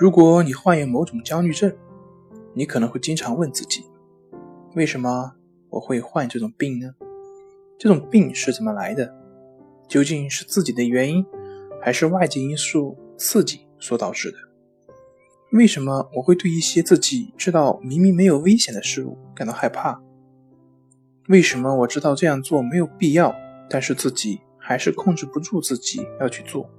如果你患有某种焦虑症，你可能会经常问自己：为什么我会患这种病呢？这种病是怎么来的？究竟是自己的原因，还是外界因素刺激所导致的？为什么我会对一些自己知道明明没有危险的事物感到害怕？为什么我知道这样做没有必要，但是自己还是控制不住自己要去做？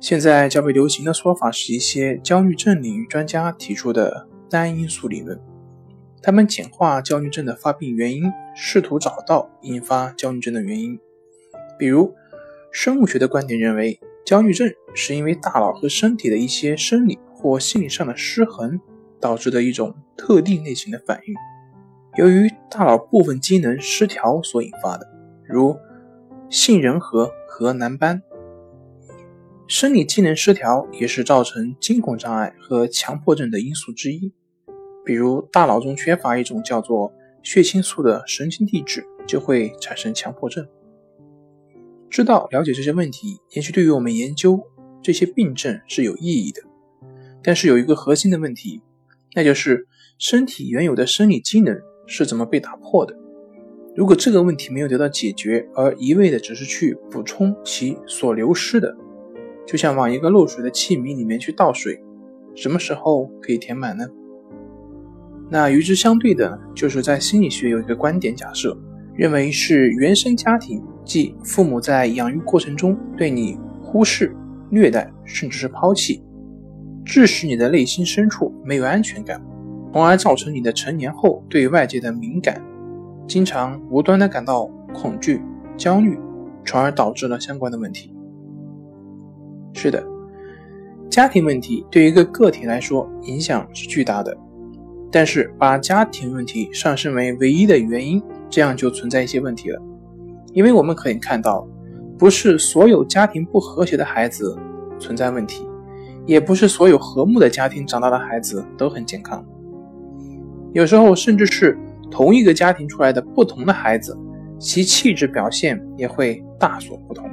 现在较为流行的说法是一些焦虑症领域专家提出的单因素理论，他们简化焦虑症的发病原因，试图找到引发焦虑症的原因。比如，生物学的观点认为，焦虑症是因为大脑和身体的一些生理或心理上的失衡导致的一种特定类型的反应，由于大脑部分机能失调所引发的，如杏仁核和蓝斑。生理机能失调也是造成惊恐障碍和强迫症的因素之一，比如大脑中缺乏一种叫做血清素的神经递质，就会产生强迫症。知道了解这些问题，也许对于我们研究这些病症是有意义的。但是有一个核心的问题，那就是身体原有的生理机能是怎么被打破的？如果这个问题没有得到解决，而一味的只是去补充其所流失的。就像往一个漏水的器皿里面去倒水，什么时候可以填满呢？那与之相对的，就是在心理学有一个观点假设，认为是原生家庭，即父母在养育过程中对你忽视、虐待，甚至是抛弃，致使你的内心深处没有安全感，从而造成你的成年后对外界的敏感，经常无端的感到恐惧、焦虑，从而导致了相关的问题。是的，家庭问题对一个个体来说影响是巨大的，但是把家庭问题上升为唯一的原因，这样就存在一些问题了。因为我们可以看到，不是所有家庭不和谐的孩子存在问题，也不是所有和睦的家庭长大的孩子都很健康。有时候甚至是同一个家庭出来的不同的孩子，其气质表现也会大所不同。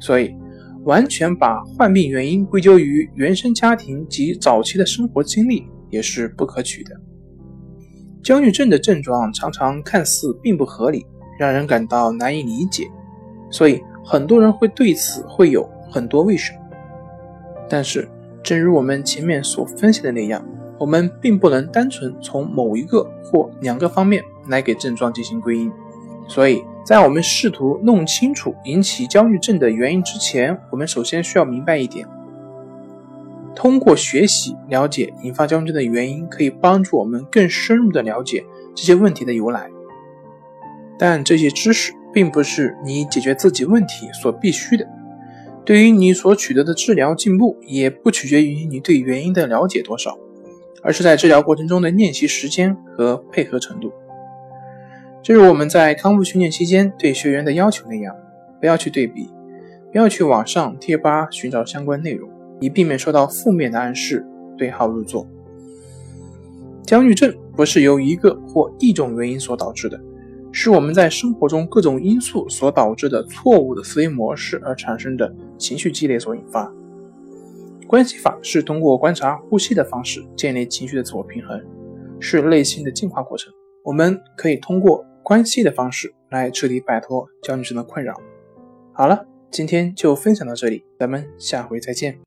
所以。完全把患病原因归咎于原生家庭及早期的生活经历也是不可取的。焦虑症的症状常常看似并不合理，让人感到难以理解，所以很多人会对此会有很多为什么。但是，正如我们前面所分析的那样，我们并不能单纯从某一个或两个方面来给症状进行归因，所以。在我们试图弄清楚引起焦虑症的原因之前，我们首先需要明白一点：通过学习了解引发焦虑症的原因，可以帮助我们更深入的了解这些问题的由来。但这些知识并不是你解决自己问题所必须的。对于你所取得的治疗进步，也不取决于你对原因的了解多少，而是在治疗过程中的练习时间和配合程度。正如我们在康复训练期间对学员的要求那样，不要去对比，不要去网上贴吧寻找相关内容，以避免受到负面的暗示，对号入座。焦虑症不是由一个或一种原因所导致的，是我们在生活中各种因素所导致的错误的思维模式而产生的情绪积累所引发。关系法是通过观察呼吸的方式建立情绪的自我平衡，是内心的进化过程。我们可以通过。关系的方式来彻底摆脱焦虑症的困扰。好了，今天就分享到这里，咱们下回再见。